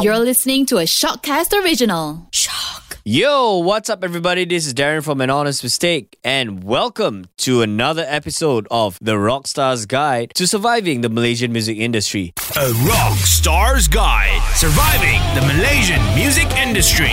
You're listening to a Shockcast original. Shock. Yo, what's up, everybody? This is Darren from An Honest Mistake, and welcome to another episode of The Rockstar's Guide to Surviving the Malaysian Music Industry. A Rockstar's guide surviving the Malaysian music industry.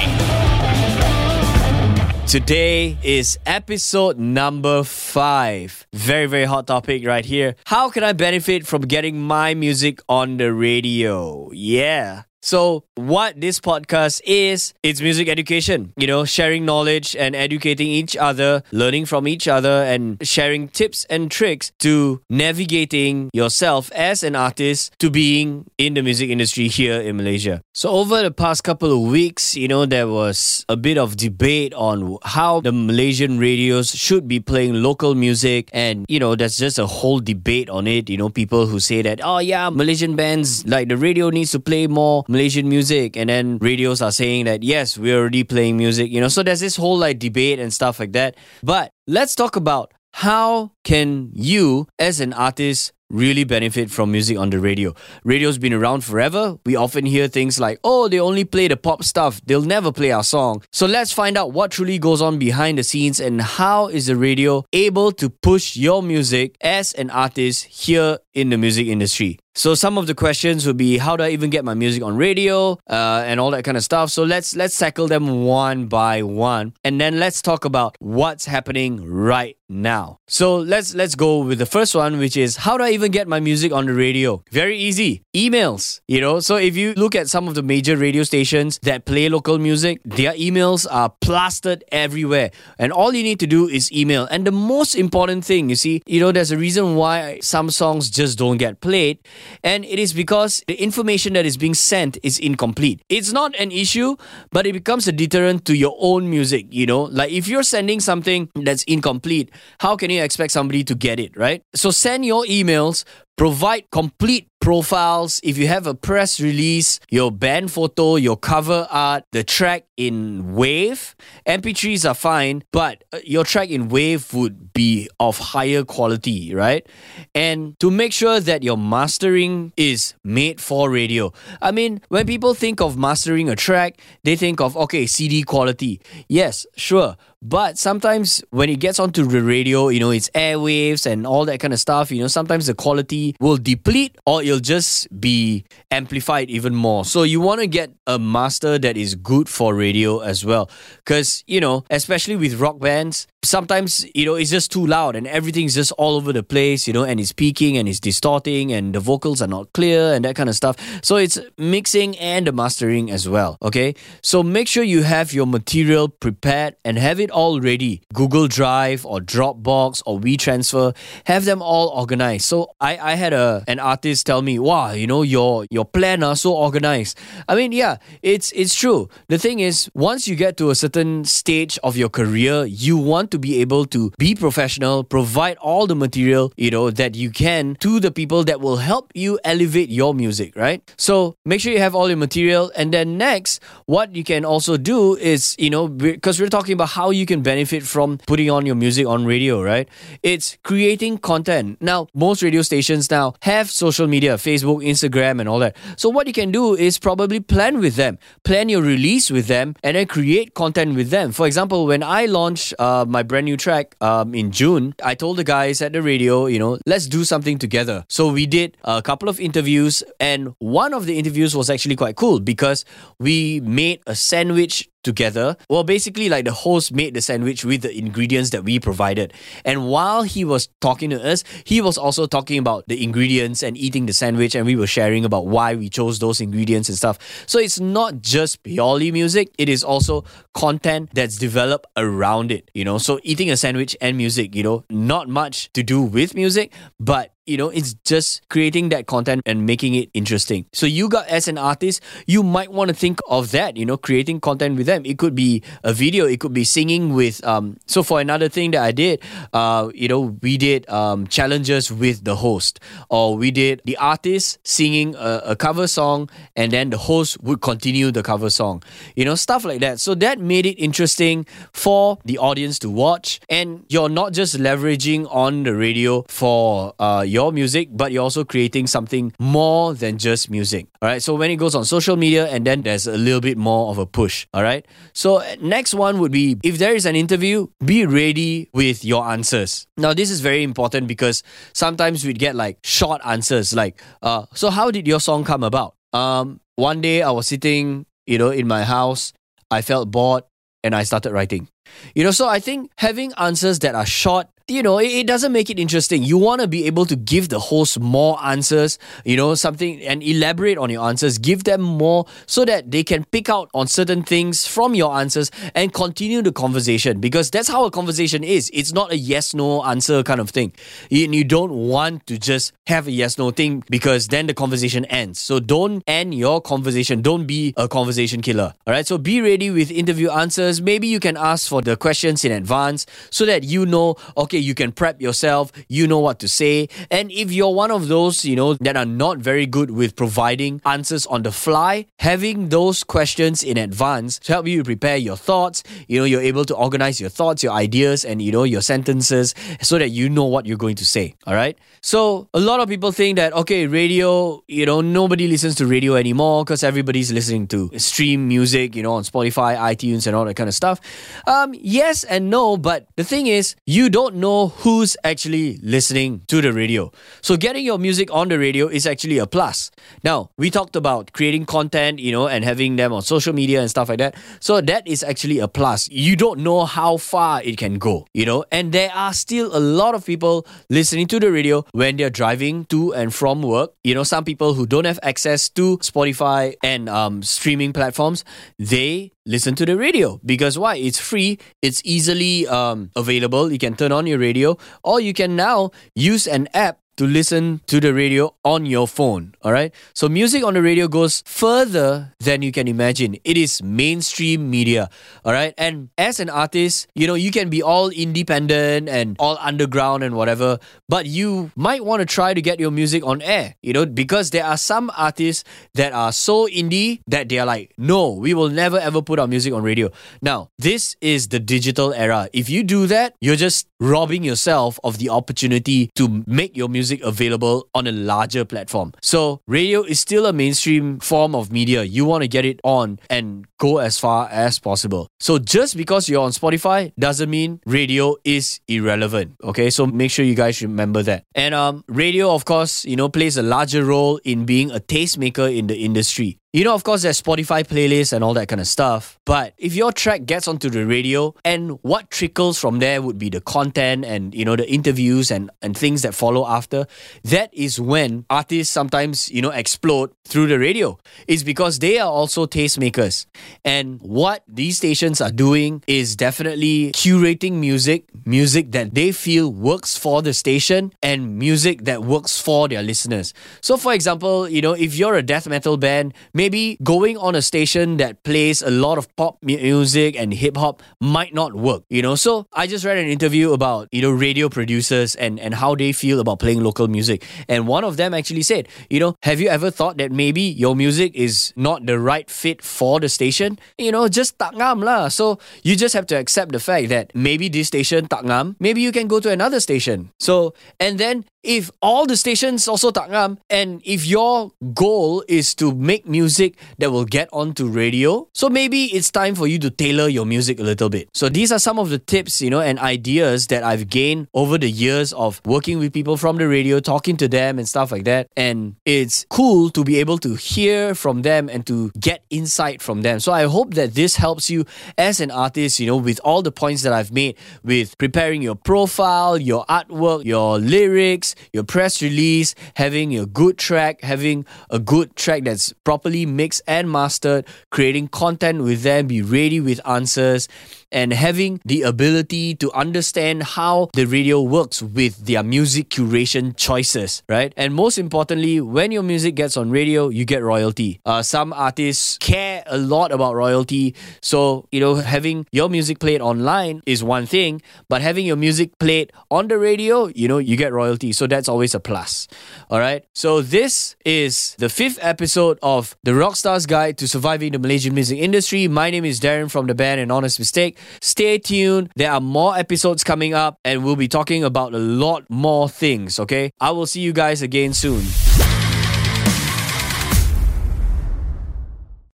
Today is episode number five. Very, very hot topic right here. How can I benefit from getting my music on the radio? Yeah. So, what this podcast is, it's music education, you know, sharing knowledge and educating each other, learning from each other, and sharing tips and tricks to navigating yourself as an artist to being in the music industry here in Malaysia. So, over the past couple of weeks, you know, there was a bit of debate on how the Malaysian radios should be playing local music, and, you know, there's just a whole debate on it. You know, people who say that, oh, yeah, Malaysian bands, like the radio needs to play more Malaysian music, and then radios are saying that yes, we're already playing music, you know. So there's this whole like debate and stuff like that. But let's talk about how can you as an artist really benefit from music on the radio. Radio's been around forever. We often hear things like, oh, they only play the pop stuff. They'll never play our song. So let's find out what truly goes on behind the scenes and how is the radio able to push your music as an artist here in the music industry. So some of the questions would be how do I even get my music on radio uh, and all that kind of stuff. So let's let's tackle them one by one, and then let's talk about what's happening right now. So let's let's go with the first one, which is how do I even get my music on the radio? Very easy, emails. You know, so if you look at some of the major radio stations that play local music, their emails are plastered everywhere, and all you need to do is email. And the most important thing, you see, you know, there's a reason why some songs just don't get played and it is because the information that is being sent is incomplete. It's not an issue, but it becomes a deterrent to your own music, you know? Like if you're sending something that's incomplete, how can you expect somebody to get it, right? So send your emails Provide complete profiles. If you have a press release, your band photo, your cover art, the track in WAV, MP3s are fine, but uh, your track in WAV would be of higher quality, right? And to make sure that your mastering is made for radio. I mean, when people think of mastering a track, they think of, okay, CD quality. Yes, sure. But sometimes when it gets onto the radio, you know, it's airwaves and all that kind of stuff, you know, sometimes the quality will deplete or it'll just be amplified even more. So you want to get a master that is good for radio as well. Because, you know, especially with rock bands, sometimes you know it's just too loud and everything's just all over the place you know and it's peaking and it's distorting and the vocals are not clear and that kind of stuff. So it's mixing and the mastering as well okay? So make sure you have your material prepared and have it all ready. Google drive or dropbox or WeTransfer have them all organized. So i i had a an artist tell me wow you know your your plan are so organized. I mean yeah it's it's true. The thing is once you get to a certain stage of your career you want to to be able to be professional, provide all the material, you know, that you can to the people that will help you elevate your music, right? So make sure you have all your material. And then next, what you can also do is, you know, because we're talking about how you can benefit from putting on your music on radio, right? It's creating content. Now, most radio stations now have social media, Facebook, Instagram, and all that. So what you can do is probably plan with them, plan your release with them, and then create content with them. For example, when I launched uh, my brand new track um, in June, I told the guys at the radio, you know, let's do something together. So we did a couple of interviews, and one of the interviews was actually quite cool because we made a sandwich together. Well, basically, like the host made the sandwich with the ingredients that we provided. And while he was talking to us, he was also talking about the ingredients and eating the sandwich, and we were sharing about why we chose those ingredients and stuff. So it's not just purely music, it is also content that's developed around it, you know. So eating a sandwich and music, you know, not much to do with music, but you know it's just creating that content and making it interesting. So you got as an artist you might want to think of that you know creating content with them. It could be a video it could be singing with um so for another thing that i did uh you know we did um challenges with the host. Or we did the artist singing a, a cover song and then the host would continue the cover song. You know stuff like that. So that made it interesting for the audience to watch. And you're not just leveraging on the radio for uh your music, but you're also creating something more than just music. All right. So when it goes on social media, and then there's a little bit more of a push. All right. So next one would be if there is an interview, be ready with your answers. Now, this is very important because sometimes we'd get like short answers like, uh, so how did your song come about? Um, one day I was sitting, you know, in my house, I felt bored and I started writing. You know, so I think having answers that are short you know, it, it doesn't make it interesting. You want to be able to give the host more answers, you know, something and elaborate on your answers, give them more so that they can pick out on certain things from your answers and continue the conversation because that's how a conversation is. It's not a yes no answer kind of thing. You, you don't want to just have a yes no thing because then the conversation ends. So don't end your conversation. Don't be a conversation killer. All right. So be ready with interview answers. Maybe you can ask for the questions in advance so that you know, okay okay, you can prep yourself, you know what to say. And if you're one of those, you know, that are not very good with providing answers on the fly, having those questions in advance to help you prepare your thoughts, you know, you're able to organize your thoughts, your ideas, and, you know, your sentences so that you know what you're going to say. All right. So a lot of people think that, okay, radio, you know, nobody listens to radio anymore because everybody's listening to stream music, you know, on Spotify, iTunes, and all that kind of stuff. Um, yes and no, but the thing is, you don't know know who's actually listening to the radio. So getting your music on the radio is actually a plus. Now, we talked about creating content, you know, and having them on social media and stuff like that. So that is actually a plus. You don't know how far it can go, you know, and there are still a lot of people listening to the radio when they're driving to and from work. You know, some people who don't have access to Spotify and um, streaming platforms, they listen to the radio. Because why? It's free. It's easily um, available. You can turn on your radio. Or you can now use an app to listen to the radio on your phone. All right. So, music on the radio goes further than you can imagine. It is mainstream media. All right. And as an artist, you know, you can be all independent and all underground and whatever, but you might want to try to get your music on air, you know, because there are some artists that are so indie that they are like, no, we will never ever put our music on radio. Now, this is the digital era. If you do that, you're just robbing yourself of the opportunity to make your music music available on a larger platform. So, radio is still a mainstream form of media. You want to get it on and go as far as possible. So, just because you're on Spotify doesn't mean radio is irrelevant. Okay, so make sure you guys remember that. And um, radio, of course, you know, plays a larger role in being a tastemaker in the industry. You know, of course, there's Spotify playlists and all that kind of stuff. But if your track gets onto the radio and what trickles from there would be the content and, you know, the interviews and, and things that follow after, that is when artists sometimes, you know, explode through the radio. It's because they are also tastemakers. And what these stations are doing is definitely curating music, music that they feel works for the station and music that works for their listeners. So, for example, you know, if you're a death metal band, maybe maybe going on a station that plays a lot of pop music and hip hop might not work, you know? So I just read an interview about, you know, radio producers and, and how they feel about playing local music. And one of them actually said, you know, have you ever thought that maybe your music is not the right fit for the station? You know, just tak ngam lah. So you just have to accept the fact that maybe this station tak ngam, maybe you can go to another station. So, and then if all the stations also tak ngam, and if your goal is to make music that will get onto radio, so maybe it's time for you to tailor your music a little bit. So these are some of the tips, you know, and ideas that I've gained over the years of working with people from the radio, talking to them and stuff like that. And it's cool to be able to hear from them and to get insight from them. So I hope that this helps you as an artist, you know, with all the points that I've made with preparing your profile, your artwork, your lyrics, your press release, having a good track, having a good track that's properly mixed and mastered, creating content with them, be ready with answers, and having the ability to understand how the radio works with their music curation choices, right? And most importantly, when your music gets on radio, you get royalty. Uh, some artists care a lot about royalty. So, you know, having your music played online is one thing, but having your music played on the radio, you know, you get royalty. So that's always a plus. All right. So this is the fifth episode of the Rockstar's Guide to Surviving the Malaysian Music Industry. My name is Darren from the band An Honest Mistake. Stay tuned. There are more episodes coming up, and we'll be talking about a lot more things. Okay. I will see you guys again soon.